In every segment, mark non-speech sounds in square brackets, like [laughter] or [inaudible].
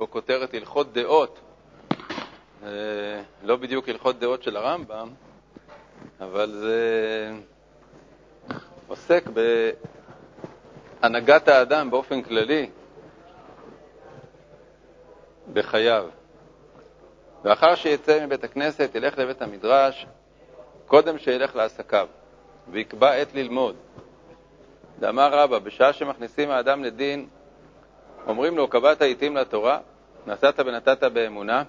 פה כותרת הלכות דעות, אה, לא בדיוק הלכות דעות של הרמב"ם, אבל זה עוסק בהנהגת האדם באופן כללי בחייו. ואחר שיצא מבית הכנסת, ילך לבית המדרש, קודם שילך לעסקיו, ויקבע עת ללמוד. דאמר רבא, בשעה שמכניסים האדם לדין, אומרים לו, קבעת עיתים לתורה, נשאת ונתת באמונה.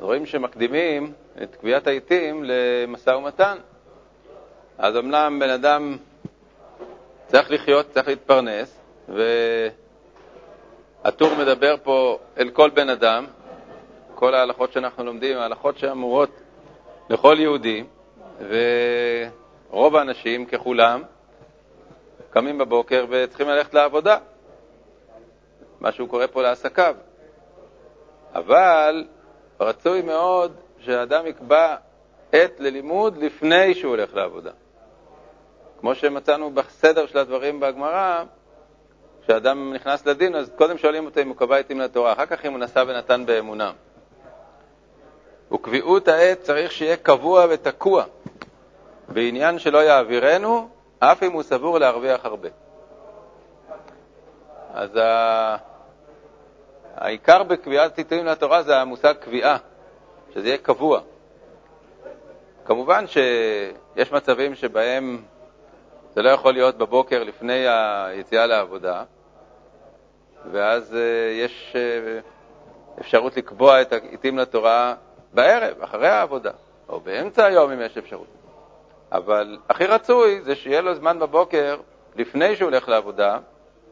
רואים שמקדימים את קביעת העיתים למשא ומתן. אז אמנם בן אדם צריך לחיות, צריך להתפרנס, והטור מדבר פה אל כל בן אדם, כל ההלכות שאנחנו לומדים, ההלכות שאמורות לכל יהודי, ורוב האנשים, ככולם, קמים בבוקר וצריכים ללכת לעבודה, מה שהוא קורא פה לעסקיו. אבל רצוי מאוד שהאדם יקבע עת ללימוד לפני שהוא הולך לעבודה. כמו שמצאנו בסדר של הדברים בגמרא, כשאדם נכנס לדין, אז קודם שואלים אותו אם הוא קבע עתים לתורה, אחר כך אם הוא נשא ונתן באמונה. וקביעות העת צריך שיהיה קבוע ותקוע, בעניין שלא יעבירנו, אף אם הוא סבור להרוויח הרבה. אז ה... העיקר בקביעת ציטויים לתורה זה המושג קביעה, שזה יהיה קבוע. כמובן שיש מצבים שבהם זה לא יכול להיות בבוקר לפני היציאה לעבודה, ואז אה, יש אה, אפשרות לקבוע את העיתים לתורה בערב, אחרי העבודה, או באמצע היום אם יש אפשרות. אבל הכי רצוי זה שיהיה לו זמן בבוקר, לפני שהוא הולך לעבודה,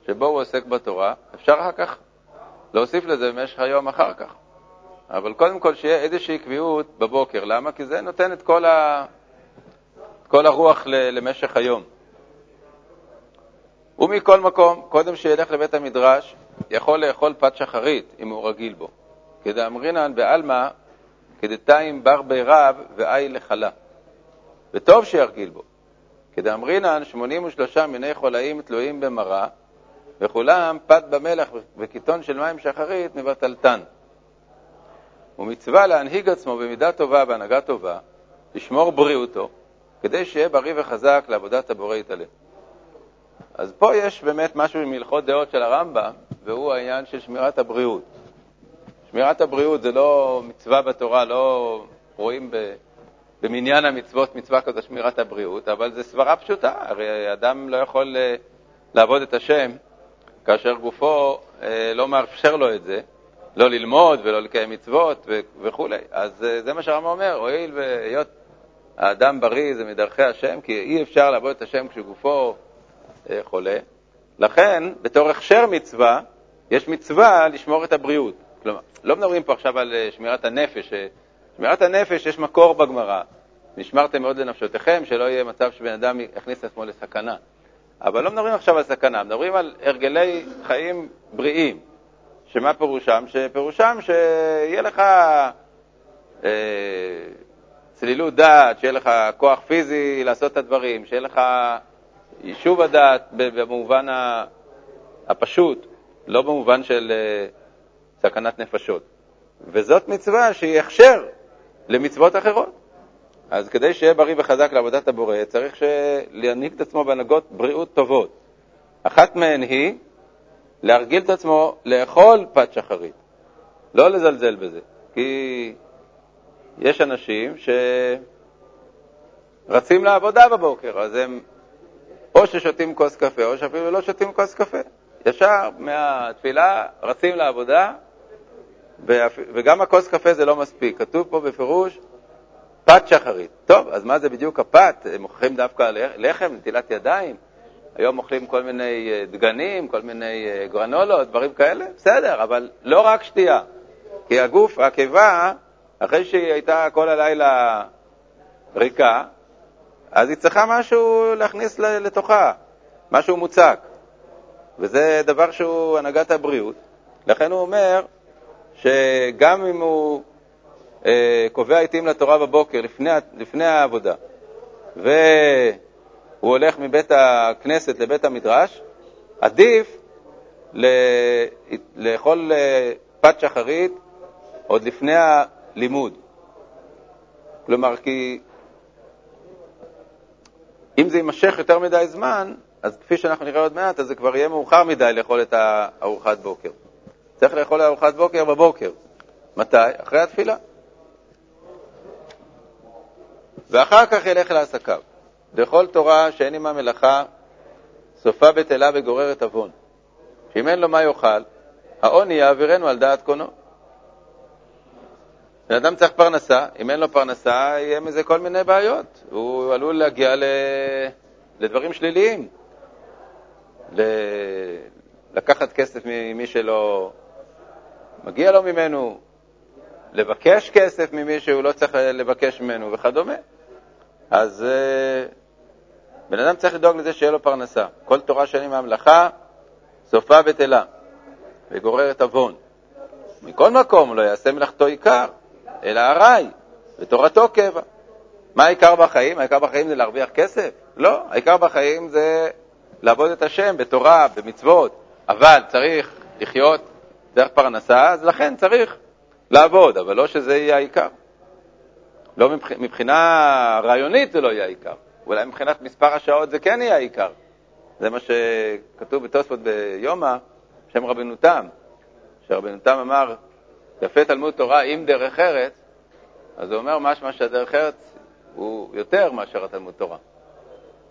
שבו הוא עוסק בתורה, אפשר אחר כך להוסיף לזה במשך היום אחר כך. אבל קודם כל שיהיה איזושהי קביעות בבוקר. למה? כי זה נותן את כל, ה... כל הרוח למשך היום. ומכל מקום, קודם שילך לבית המדרש, יכול לאכול פת שחרית, אם הוא רגיל בו. כדאמרינן בעלמא, כדתיים בר בי רב ואי לחלה. וטוב שירגיל בו. כדאמרינן 83 מיני חולאים תלויים במרה, וכולם פת במלח וקיטון של מים שחרית מבטלתן. ומצווה להנהיג עצמו במידה טובה, בהנהגה טובה, לשמור בריאותו, כדי שיהיה בריא וחזק לעבודת הבורא יתעלה. אז פה יש באמת משהו מהלכות דעות של הרמב"ם, והוא העניין של שמירת הבריאות. שמירת הבריאות זה לא מצווה בתורה, לא רואים ב, במניין המצוות מצווה כזו שמירת הבריאות, אבל זו סברה פשוטה, הרי אדם לא יכול אה, לעבוד את השם כאשר גופו אה, לא מאפשר לו את זה, לא ללמוד ולא לקיים מצוות וכו'. אז אה, זה מה שהרמב"ם אומר, הואיל והיות האדם בריא זה מדרכי השם, כי אי אפשר לעבוד את השם כשגופו חולה, לכן בתור הכשר מצווה, יש מצווה לשמור את הבריאות. כלומר, לא מדברים פה עכשיו על שמירת הנפש. שמירת הנפש יש מקור בגמרא. נשמרתם מאוד לנפשותיכם, שלא יהיה מצב שבן אדם יכניס את עצמו לסכנה. אבל לא מדברים עכשיו על סכנה, מדברים על הרגלי חיים בריאים. שמה פירושם? שפירושם שיהיה לך אה, צלילות דעת, שיהיה לך כוח פיזי לעשות את הדברים, שיהיה לך יישוב הדעת במובן הפשוט, לא במובן של אה, סכנת נפשות. וזאת מצווה שהיא הכשר למצוות אחרות. אז כדי שיהיה בריא וחזק לעבודת הבורא, צריך להנהיג את עצמו בהנהגות בריאות טובות. אחת מהן היא להרגיל את עצמו לאכול פת שחרית, לא לזלזל בזה, כי יש אנשים שרצים לעבודה בבוקר, אז הם או ששותים כוס קפה או שאפילו לא שותים כוס קפה. ישר מהתפילה רצים לעבודה, וגם הכוס קפה זה לא מספיק. כתוב פה בפירוש פת שחרית. טוב, אז מה זה בדיוק הפת? הם אוכלים דווקא לחם, נטילת ידיים? היום אוכלים כל מיני אה, דגנים, כל מיני אה, גרנולות, דברים כאלה? בסדר, אבל לא רק שתייה. כי הגוף, הקיבה, אחרי שהיא הייתה כל הלילה ריקה, אז היא צריכה משהו להכניס לתוכה, משהו מוצק. וזה דבר שהוא הנהגת הבריאות. לכן הוא אומר שגם אם הוא אה, קובע עיתים לתורה בבוקר, לפני, לפני העבודה, והוא הולך מבית הכנסת לבית המדרש, עדיף לאכול אה, פת שחרית עוד לפני הלימוד. כלומר, כי אם זה יימשך יותר מדי זמן, אז כפי שאנחנו נראה עוד מעט, אז זה כבר יהיה מאוחר מדי לאכול את הארוחת בוקר. צריך לאכול ארוחת בוקר בבוקר. מתי? אחרי התפילה. ואחר כך ילך לעסקיו. וכל תורה שאין עמה מלאכה, סופה בטלה וגוררת עוון. שאם אין לו מה יאכל, העוני יעבירנו על דעת קונו. בן אדם צריך פרנסה, אם אין לו פרנסה, יהיה מזה כל מיני בעיות. הוא עלול להגיע ל... לדברים שליליים. ל... לקחת כסף ממי שלא מגיע לו ממנו, לבקש כסף ממי שהוא לא צריך לבקש ממנו וכדומה. אז uh, בן אדם צריך לדאוג לזה שיהיה לו פרנסה. כל תורה שאין מהמלאכה, סופה בטלה, וגוררת עוון. מכל מקום לא יעשה מלאכתו עיקר, אלא ארעי, ותורתו קבע. מה העיקר בחיים? העיקר בחיים זה להרוויח כסף? לא, העיקר בחיים זה לעבוד את השם בתורה, במצוות, אבל צריך לחיות דרך פרנסה, אז לכן צריך לעבוד, אבל לא שזה יהיה העיקר. לא מבח... מבחינה רעיונית זה לא יהיה העיקר, אולי מבחינת מספר השעות זה כן יהיה העיקר. זה מה שכתוב בתוספות ביומא, בשם רבנו תם, שרבנו תם אמר, יפה תלמוד תורה עם דרך ארץ, אז הוא אומר משמע שהדרך ארץ הוא יותר מאשר התלמוד תורה.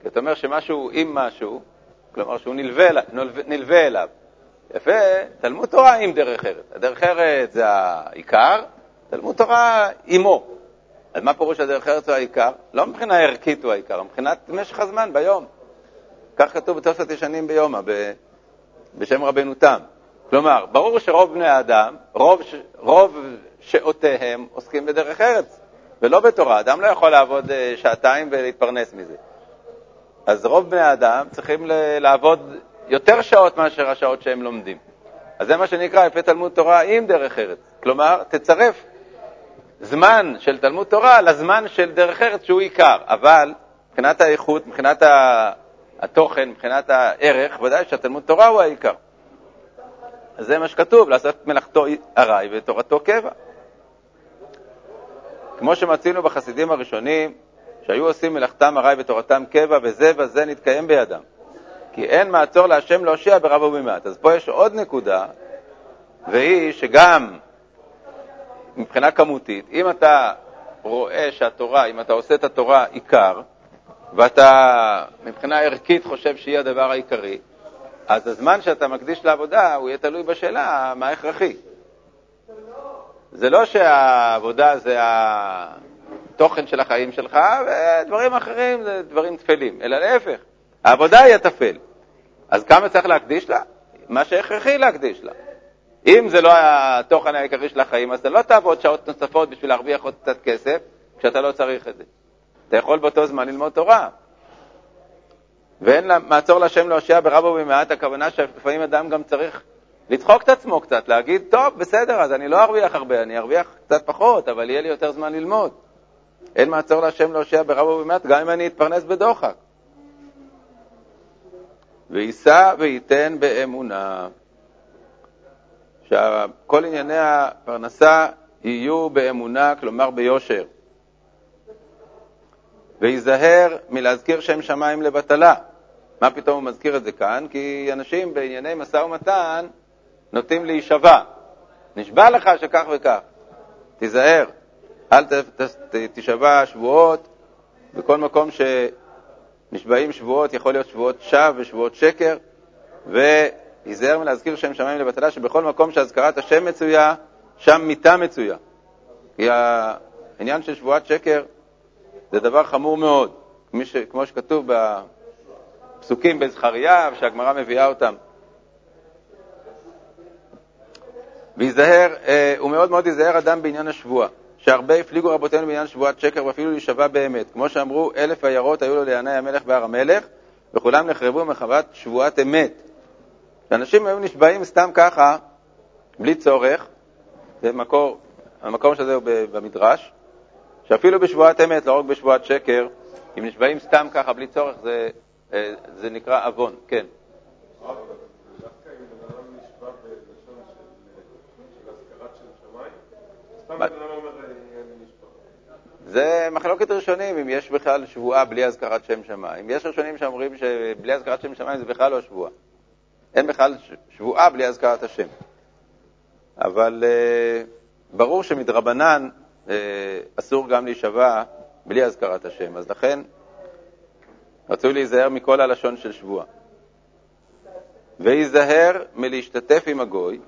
כי אתה אומר שמשהו עם משהו, כלומר שהוא נלווה, נלווה אליו. יפה, תלמוד תורה עם דרך ארץ. הדרך ארץ זה העיקר, תלמוד תורה עמו. אז מה פירוש הדרך ארץ הוא העיקר? לא מבחינה ערכית הוא העיקר, מבחינת משך הזמן ביום. כך כתוב בתוספת ישנים ביומא, בשם רבנו תם. כלומר, ברור שרוב בני האדם, רוב, רוב שעותיהם עוסקים בדרך ארץ, ולא בתורה. אדם לא יכול לעבוד אה, שעתיים ולהתפרנס מזה. אז רוב בני האדם צריכים לעבוד יותר שעות מאשר השעות שהם לומדים. אז זה מה שנקרא יפה תלמוד תורה עם דרך ארץ. כלומר, תצרף זמן של תלמוד תורה לזמן של דרך ארץ שהוא עיקר, אבל מבחינת האיכות, מבחינת התוכן, מבחינת הערך, ודאי שהתלמוד תורה הוא העיקר. אז זה מה שכתוב, לעשות מלאכתו ארעי ותורתו קבע. כמו שמצינו בחסידים הראשונים, שהיו עושים מלאכתם ארעי ותורתם קבע, וזה וזה נתקיים בידם. כי אין מעצור להשם להושיע ברב ובמעט. אז פה יש עוד נקודה, והיא שגם מבחינה כמותית, אם אתה רואה שהתורה, אם אתה עושה את התורה עיקר, ואתה מבחינה ערכית חושב שהיא הדבר העיקרי, אז הזמן שאתה מקדיש לעבודה הוא יהיה תלוי בשאלה מה הכרחי. זה לא שהעבודה זה התוכן של החיים שלך, ודברים אחרים זה דברים תפלים, אלא להפך, העבודה היא הטפל. אז כמה צריך להקדיש לה? מה שהכרחי להקדיש לה. אם זה לא התוכן העיקרי של החיים, אז אתה לא תעבוד שעות נוספות בשביל להרוויח עוד קצת כסף, כשאתה לא צריך את זה. אתה יכול באותו זמן ללמוד תורה. ואין לה, מעצור להשם להושיע ברבו ובמעט, הכוונה שלפעמים אדם גם צריך לדחוק את עצמו קצת, להגיד, טוב, בסדר, אז אני לא ארוויח הרבה, אני ארוויח קצת פחות, אבל יהיה לי יותר זמן ללמוד. אין מעצור להשם להושיע ברבו ובמעט, גם אם אני אתפרנס בדוחק. ויישא וייתן באמונה. שכל ענייני הפרנסה יהיו באמונה, כלומר ביושר. וייזהר מלהזכיר שם שמיים לבטלה. מה פתאום הוא מזכיר את זה כאן? כי אנשים בענייני משא ומתן נוטים להישבע. נשבע לך שכך וכך. תיזהר, אל תישבע שבועות. בכל מקום שנשבעים שבועות, יכול להיות שבועות שווא ושבועות שקר, וייזהר מלהזכיר שם שמיים לבטלה, שבכל מקום שהזכרת השם מצויה, שם מיתה מצויה. כי העניין של שבועת שקר זה דבר חמור מאוד, ש, כמו שכתוב בפסוקים בזכריה, שהגמרא מביאה אותם. וייזהר, אה, הוא מאוד מאוד ייזהר אדם בעניין השבועה, שהרבה הפליגו רבותינו בעניין שבועת שקר ואפילו להישבע באמת. כמו שאמרו, אלף עיירות היו לו לינאי המלך בהר המלך, וכולם נחרבו מחוות שבועת אמת. אנשים היו נשבעים סתם ככה, בלי צורך, זה מקור, המקום של זה הוא במדרש, שאפילו בשבועת אמת, לא רק בשבועת שקר, אם נשבעים סתם ככה בלי צורך, זה, אה, זה נקרא עוון, כן. סתם אדם אומר מחלוקת ראשונים אם יש בכלל שבועה בלי אזכרת שם שמיים. יש ראשונים שאומרים שבלי אזכרת שם שמיים זה בכלל לא שבועה. אין בכלל שבועה בלי אזכרת השם. אבל uh, ברור שמדרבנן uh, אסור גם להישבע בלי אזכרת השם, אז לכן רצוי להיזהר מכל הלשון של שבועה. וייזהר מלהשתתף עם הגוי,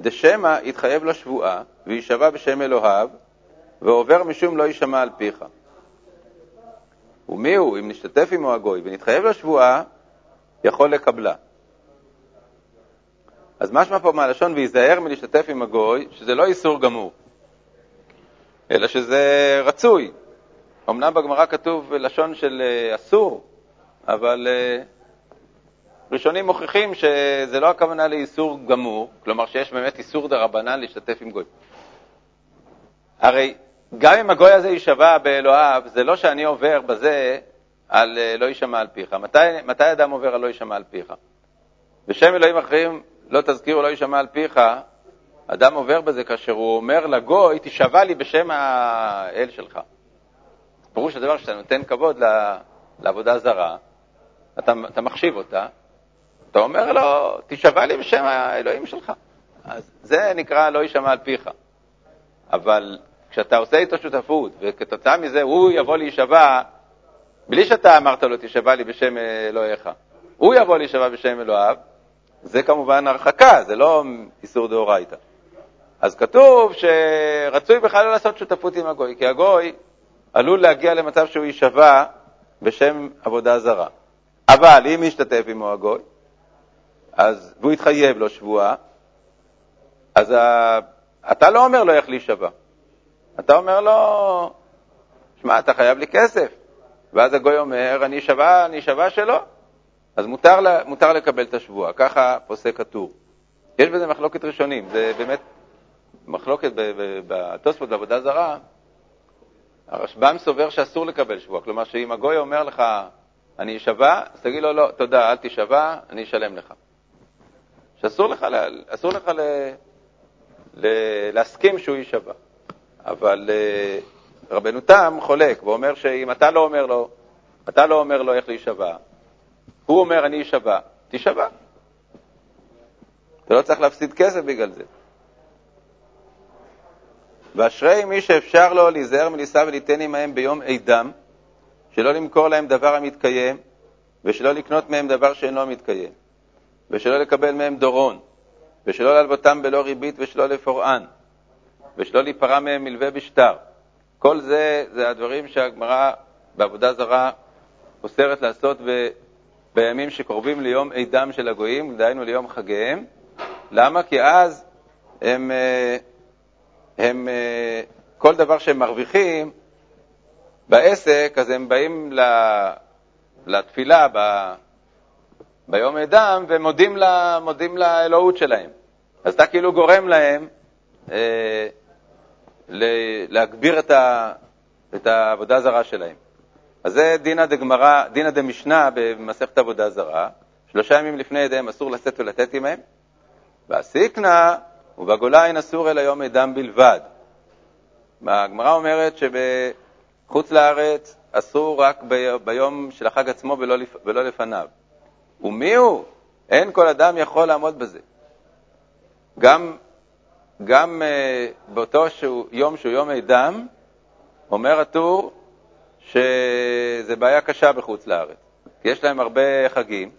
דשמא יתחייב לו שבועה, ויישבע בשם אלוהיו, ועובר משום לא יישמע על פיך. ומי הוא, אם נשתתף עמו הגוי ונתחייב לשבועה, יכול לקבלה. אז משמע פה מהלשון וייזהר מלהשתתף עם הגוי, שזה לא איסור גמור, אלא שזה רצוי. אמנם בגמרא כתוב לשון של אה, אסור, אבל אה, ראשונים מוכיחים שזה לא הכוונה לאיסור גמור, כלומר שיש באמת איסור דה רבנן להשתתף עם גוי. הרי גם אם הגוי הזה יישבע באלוהיו, זה לא שאני עובר בזה על אה, לא יישמע על פיך. מתי, מתי אדם עובר על לא יישמע על פיך? בשם אלוהים אחרים לא תזכירו לא יישמע על פיך, אדם עובר בזה כאשר הוא אומר לגוי, תישבע לי בשם האל שלך. פירוש הדבר שאתה נותן כבוד לעבודה זרה, אתה, אתה מחשיב אותה, אתה אומר לו, תישבע לי בשם האלוהים שלך. אז זה נקרא לא יישמע על פיך. אבל כשאתה עושה איתו שותפות, וכתוצאה מזה הוא יבוא להישבע, בלי שאתה אמרת לו, תישבע לי בשם אלוהיך, הוא יבוא להישבע בשם אלוהיו, זה כמובן הרחקה, זה לא איסור דאורייתא. אז כתוב שרצוי בכלל לא לעשות שותפות עם הגוי, כי הגוי עלול להגיע למצב שהוא יישבע בשם עבודה זרה. אבל אם ישתתף עמו הגוי, אז, והוא יתחייב לו שבועה, אז ה, אתה לא אומר לו איך להישבע. אתה אומר לו, שמע, אתה חייב לי כסף. ואז הגוי אומר, אני אשבע, אני אשבע שלו. אז מותר, לה, מותר לקבל את השבועה, ככה פוסק הטור. יש בזה מחלוקת ראשונים, זה באמת מחלוקת בתוספות בעבודה זרה. הרשב"ם סובר שאסור לקבל שבועה, כלומר שאם הגוי אומר לך, אני אשבע, אז תגיד לו, לא, תודה, אל תשבע, אני אשלם לך. שאסור לך, אסור לך ל, ל, להסכים שהוא יישבע. אבל uh, רבנו תם חולק ואומר שאם אתה לא אומר לו, אתה לא אומר לו איך להישבע, הוא אומר אני אשבע, תישבע. אתה לא צריך להפסיד כסף בגלל זה. ואשרי מי שאפשר לו להיזהר מלישא וליתן עמהם ביום עדם, שלא למכור להם דבר המתקיים, ושלא לקנות מהם דבר שאינו מתקיים, ושלא לקבל מהם דורון, ושלא להלוותם בלא ריבית ושלא לפורען, ושלא להיפרע מהם מלווה בשטר. כל זה, זה הדברים שהגמרא בעבודה זרה אוסרת לעשות ב, בימים שקרובים ליום עידם של הגויים, דהיינו ליום חגיהם. למה? כי אז הם, אה, הם, אה, כל דבר שהם מרוויחים בעסק, אז הם באים לתפילה ב, ביום עידם ומודים לה, לאלוהות שלהם. אז אתה כאילו גורם להם אה, להגביר את, ה, את העבודה הזרה שלהם. אז זה דינא דגמרא, דינא דמשנה במסכת עבודה זרה, שלושה ימים לפני ידיהם אסור לשאת ולתת עמהם, והסיקנא ובגוליים אסור אלא יום עדם בלבד. הגמרא אומרת שבחוץ לארץ אסור רק ביום של החג עצמו ולא, ולא לפניו. ומי הוא? אין כל אדם יכול לעמוד בזה. גם גם uh, באותו שהוא, יום שהוא יום עדם, אומר הטור שזה בעיה קשה בחוץ לארץ. כי יש להם הרבה חגים.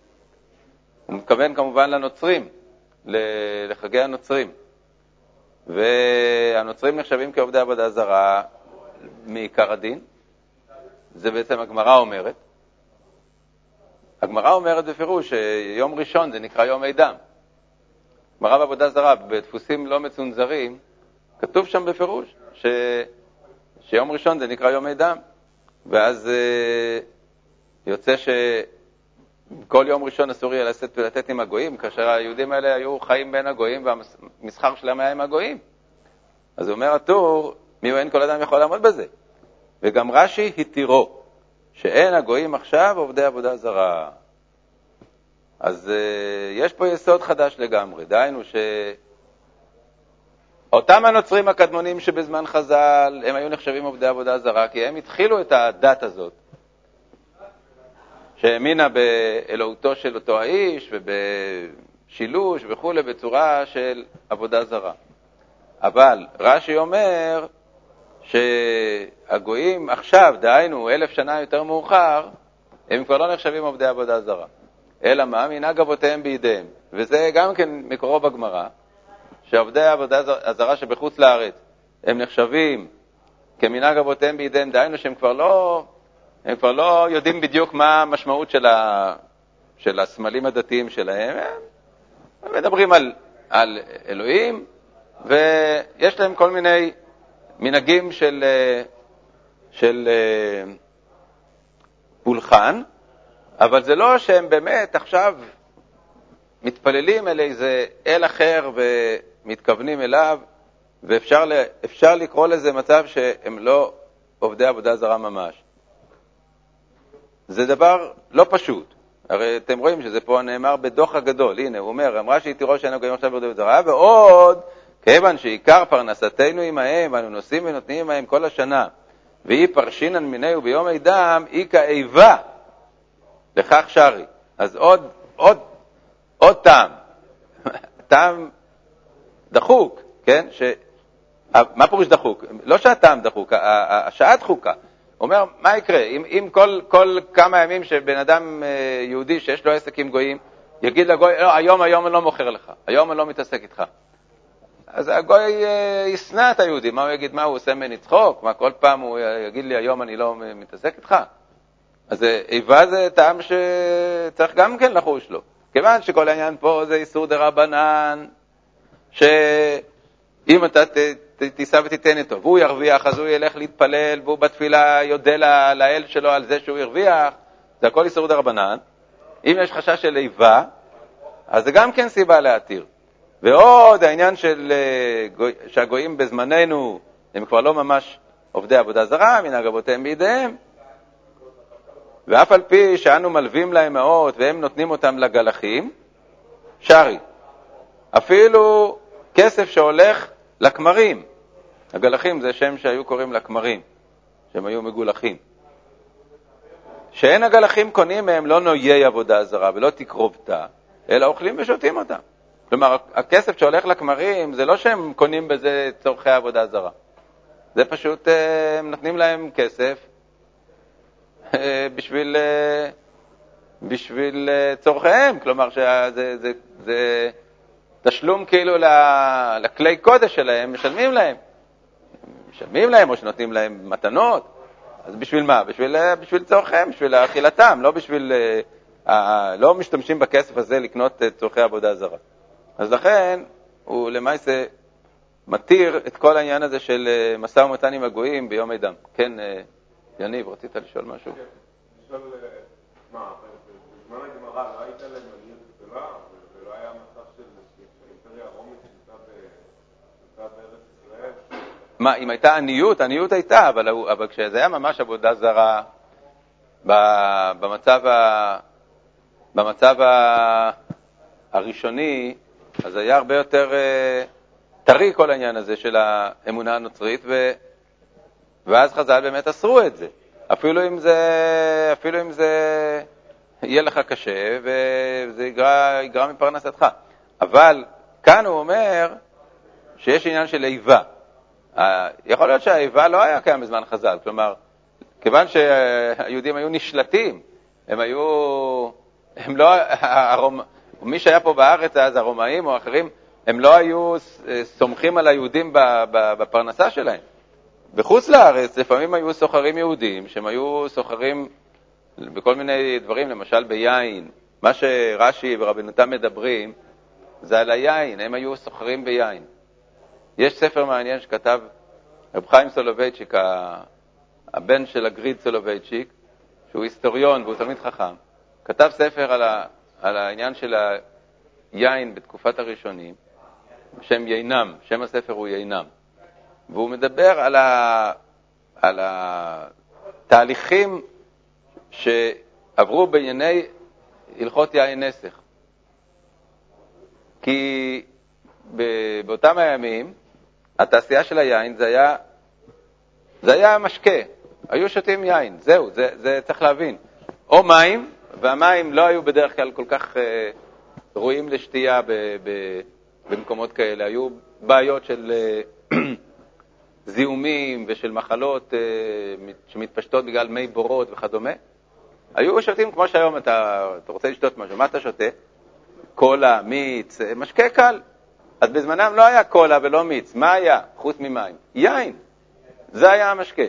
הוא מתכוון כמובן לנוצרים, לחגי הנוצרים. והנוצרים נחשבים כעובדי עבודה זרה מעיקר הדין. זה בעצם הגמרא אומרת. הגמרא אומרת בפירוש שיום ראשון זה נקרא יום עדם. גמרא בעבודה זרה, בדפוסים לא מצונזרים, כתוב שם בפירוש ש... שיום ראשון זה נקרא יום דם, ואז אה, יוצא שכל יום ראשון אסור יהיה לשאת ולתת עם הגויים, כאשר היהודים האלה היו חיים בין הגויים והמסחר שלהם היה עם הגויים. אז אומר הטור, מי הוא אין כל אדם יכול לעמוד בזה. וגם רש"י התירו, שאין הגויים עכשיו עובדי עבודה זרה. אז uh, יש פה יסוד חדש לגמרי, דהיינו אותם הנוצרים הקדמונים שבזמן חז"ל, הם היו נחשבים עובדי עבודה זרה, כי הם התחילו את הדת הזאת, שהאמינה באלוהותו של אותו האיש ובשילוש וכולי, בצורה של עבודה זרה. אבל רש"י אומר שהגויים עכשיו, דהיינו אלף שנה יותר מאוחר, הם כבר לא נחשבים עובדי עבודה זרה. אלא מה? מנהג אבותיהם בידיהם. וזה גם כן מקורו בגמרא, שעובדי העבודה הזרה שבחוץ לארץ הם נחשבים כמנהג אבותיהם בידיהם, דהיינו שהם כבר לא, הם כבר לא יודעים בדיוק מה המשמעות של, ה, של הסמלים הדתיים שלהם, הם מדברים על, על אלוהים, ויש להם כל מיני מנהגים של, של פולחן, אבל זה לא שהם באמת עכשיו מתפללים אל איזה אל אחר ומתכוונים אליו, ואפשר לקרוא לזה מצב שהם לא עובדי עבודה זרה ממש. זה דבר לא פשוט. הרי אתם רואים שזה פה נאמר בדוח הגדול. הנה, הוא אומר, אמרה שהיא תירוש שאינו גויים עכשיו עבודה זרה, ועוד, כיוון שעיקר פרנסתנו עמהם, אנו נושאים ונותנים עמהם כל השנה, והיא פרשינן מיניהו ביום אידם, היא כאיבה לכך שרי. אז עוד, עוד, עוד טעם, [laughs] טעם דחוק, כן? ש... מה פירוש דחוק? לא שהטעם דחוק, השעה דחוקה. אומר, מה יקרה אם, אם כל, כל כמה ימים שבן אדם אה, יהודי שיש לו עסק עם גויים, יגיד לגוי, לא, היום, היום אני לא מוכר לך, היום אני לא מתעסק איתך. אז הגוי אה, ישנא את היהודי, מה הוא יגיד, מה הוא עושה ממני צחוק? מה כל פעם הוא יגיד לי, היום אני לא מתעסק איתך? אז איבה זה טעם שצריך גם כן לחוש לו. כיוון שכל העניין פה זה איסור דה רבנן, שאם אתה ת, ת, ותיתן איתו, והוא ירוויח, אז הוא ילך להתפלל, והוא בתפילה יודה לאל שלו על זה שהוא הרוויח, זה הכל איסור דה רבנן. אם יש חשש של איבה, אז זה גם כן סיבה להתיר. ועוד העניין של אה, שהגויים בזמננו הם כבר לא ממש עובדי עבודה זרה, מנהג אבותיהם בידיהם, ואף על פי שאנו מלווים להם מעות והם נותנים אותם לגלחים, שרי. אפילו כסף שהולך לכמרים. הגלחים זה שם שהיו קוראים לכמרים, שהם היו מגולחים. שאין הגלחים קונים מהם לא נויי עבודה זרה ולא תקרובתה, אלא אוכלים ושותים אותם. כלומר, הכסף שהולך לכמרים, זה לא שהם קונים בזה צורכי עבודה זרה. זה פשוט, אה, הם נותנים להם כסף בשביל, אה, בשביל אה, צורכיהם, כלומר שזה זה, זה תשלום כאילו לכלי קודש שלהם, משלמים להם. משלמים להם או שנותנים להם מתנות, אז בשביל מה? בשביל, אה, בשביל צורכיהם, בשביל אכילתם, לא בשביל... לא משתמשים בכסף הזה לקנות צורכי עבודה זרה. אז לכן הוא למעשה מתיר את כל העניין הזה של משא ומתן עם הגויים ביום עדם. כן, יניב, רצית לשאול משהו? כן, לשאול, מה, בזמן הגמרא לא הייתה להם עניות גדולה, ולא היה מצב של האימפריה הרומית שנמצאה בארץ ישראל? מה, אם הייתה עניות? עניות הייתה, אבל, אבל כשזה היה ממש עבודה זרה, במצב, ה, במצב ה, הראשוני, אז היה הרבה יותר אה, טרי כל העניין הזה של האמונה הנוצרית, ו... ואז חז"ל באמת אסרו את זה. אפילו אם זה, אפילו אם זה יהיה לך קשה וזה יגרע, יגרע מפרנסתך. אבל כאן הוא אומר שיש עניין של איבה. יכול להיות שהאיבה לא היה קיים בזמן חז"ל, כלומר, כיוון שהיהודים היו נשלטים, הם היו, הם לא, הרומ, מי שהיה פה בארץ אז, הרומאים או אחרים, הם לא היו סומכים על היהודים בפרנסה שלהם. בחוץ לארץ לפעמים היו סוחרים יהודים שהם היו סוחרים בכל מיני דברים, למשל ביין. מה שרש"י ורבנו תם מדברים זה על היין, הם היו סוחרים ביין. יש ספר מעניין שכתב רב חיים סולובייצ'יק, הבן של הגרי"ד סולובייצ'יק, שהוא היסטוריון והוא תלמיד חכם, כתב ספר על, ה, על העניין של היין בתקופת הראשונים, בשם יינם, שם הספר הוא יינם. והוא מדבר על, ה, על התהליכים שעברו בענייני הלכות יין נסך. כי באותם הימים התעשייה של היין זה היה, זה היה משקה, היו שותים יין, זהו, זה, זה צריך להבין. או מים, והמים לא היו בדרך כלל כל כך אה, ראויים לשתייה ב, ב, במקומות כאלה, היו בעיות של אה, זיהומים ושל מחלות אה, שמתפשטות בגלל מי בורות וכדומה. היו שותים כמו שהיום אתה, אתה רוצה לשתות משהו, מה אתה שותה? קולה, מיץ, אה, משקה קל. אז בזמנם לא היה קולה ולא מיץ, מה היה חוץ ממים? יין. זה היה המשקה.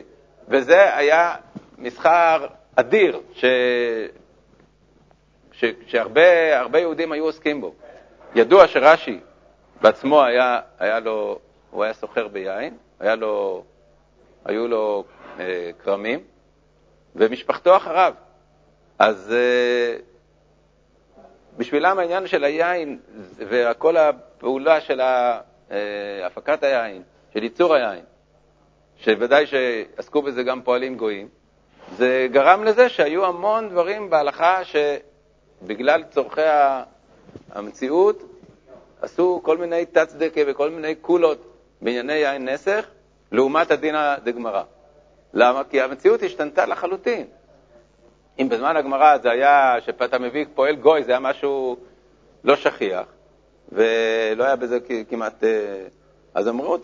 וזה היה מסחר אדיר ש... ש... שהרבה יהודים היו עוסקים בו. ידוע שרש"י בעצמו היה, היה לו, הוא היה סוחר ביין, לו, היו לו אה, כרמים, ומשפחתו אחריו. אז אה, בשבילם העניין של היין וכל הפעולה של אה, הפקת היין, של ייצור היין, שוודאי שעסקו בזה גם פועלים גויים, זה גרם לזה שהיו המון דברים בהלכה שבגלל צורכי המציאות עשו כל מיני תת-צדקה וכל מיני קולות בענייני יין נסך, לעומת הדינא דגמרא. למה? כי המציאות השתנתה לחלוטין. אם בזמן הגמרא זה היה שאתה מביא פועל גוי, זה היה משהו לא שכיח, ולא היה בזה כמעט... אה, אז אמרו,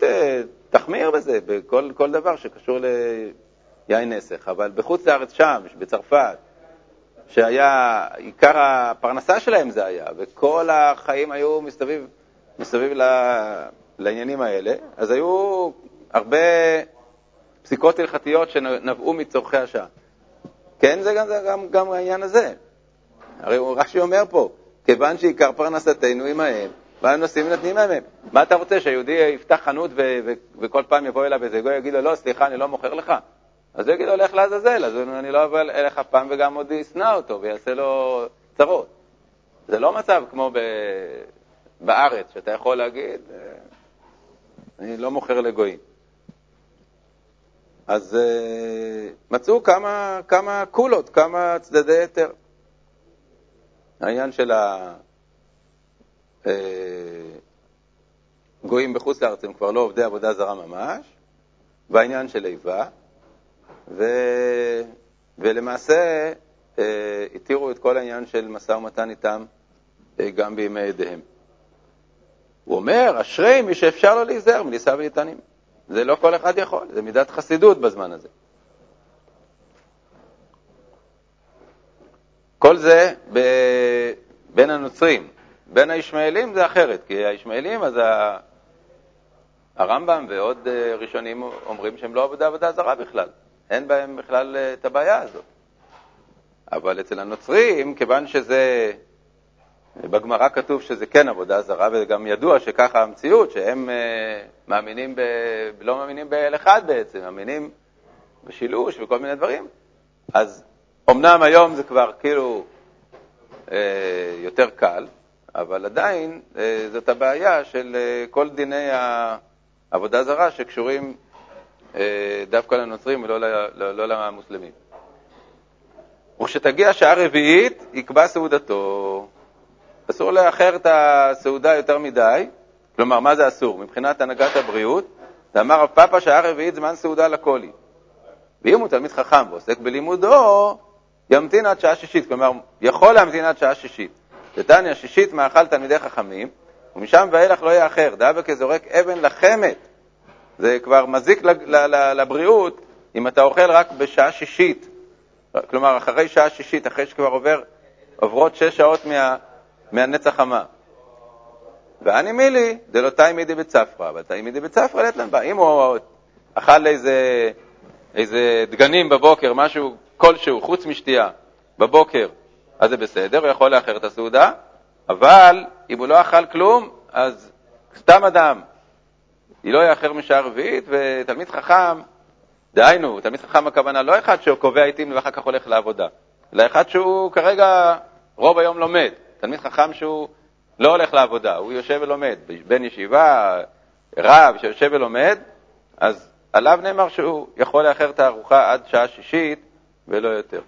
תחמיר בזה, בכל דבר שקשור ליין נסך. אבל בחוץ לארץ שם, בצרפת, שהיה, עיקר הפרנסה שלהם זה היה, וכל החיים היו מסביב, מסביב ל, לעניינים האלה, אז היו הרבה פסיקות הלכתיות שנבעו מצורכי השעה. כן, זה גם, זה גם, גם העניין הזה. הרי רש"י אומר פה, כיוון שעיקר פרנסתנו עמהם, והיו נוסעים ונותנים להם. מה אתה רוצה, שהיהודי יפתח חנות ו- ו- וכל פעם יבוא אליו איזה גוי ויגיד לו, לא, סליחה, אני לא מוכר לך? אז הוא יגיד לו, לך לעזאזל, אז אני לא אבוא אליך פעם וגם עוד ישנא אותו ויעשה לו צרות. זה לא מצב כמו ב... בארץ, שאתה יכול להגיד, אה, אני לא מוכר לגויים. אז uh, מצאו כמה, כמה קולות, כמה צדדי היתר. העניין של הגויים אה, בחוץ לארץ הם כבר לא עובדי עבודה זרה ממש, והעניין של איבה, ו... ולמעשה uh, התירו את כל העניין של משא ומתן איתם uh, גם בימי ידיהם. הוא אומר, אשרי מי שאפשר לו להיזהר מלישא ולטענים. זה לא כל אחד יכול, זה מידת חסידות בזמן הזה. כל זה ב... בין הנוצרים. בין הישמעאלים זה אחרת, כי הישמעאלים, אז ה... הרמב"ם ועוד אה, ראשונים אומרים שהם לא עבודה עבודה זרה בכלל. אין בהם בכלל אה, את הבעיה הזאת. אבל אצל הנוצרים, כיוון שזה בגמרא כתוב שזה כן עבודה זרה, וגם ידוע שככה המציאות, שהם uh, מאמינים ב... לא מאמינים באל אחד בעצם, מאמינים בשילוש וכל מיני דברים. אז אמנם היום זה כבר כאילו uh, יותר קל, אבל עדיין uh, זאת הבעיה של uh, כל דיני העבודה זרה שקשורים uh, דווקא לנוצרים ולא לא, לא למוסלמים. וכשתגיע שעה רביעית, יקבע סעודתו. אסור לאחר את הסעודה יותר מדי, כלומר, מה זה אסור? מבחינת הנהגת הבריאות, ואמר רב פאפה שעה רביעית זמן סעודה לקולי. ואם הוא תלמיד חכם ועוסק בלימודו, ימתין עד שעה שישית, כלומר, יכול להמתין עד שעה שישית. דתניא שישית מאכל תלמידי חכמים, ומשם ואילך לא יאחר, דאבה כזורק אבן לחמת. זה כבר מזיק לבריאות אם אתה אוכל רק בשעה שישית, כלומר, אחרי שעה שישית, אחרי שכבר עובר, עוברות שש שעות מה, מהנצח חמה. ואני מילי, דלא תימידי בצפרא, אבל תימידי בצפרא לטלן בה. אם הוא אכל איזה, איזה דגנים בבוקר, משהו כלשהו, חוץ משתייה, בבוקר, אז זה בסדר, הוא יכול לאחר את הסעודה, אבל אם הוא לא אכל כלום, אז סתם אדם, היא לא יאחר משעה רביעית, ותלמיד חכם, דהיינו, תלמיד חכם הכוונה לא אחד שהוא קובע עיתים ואחר כך הולך לעבודה, אלא אחד שהוא כרגע רוב היום לומד. תלמיד חכם שהוא לא הולך לעבודה, הוא יושב ולומד. בן ישיבה, רב שיושב ולומד, אז עליו נאמר שהוא יכול לאחר את הארוחה עד שעה שישית ולא יותר.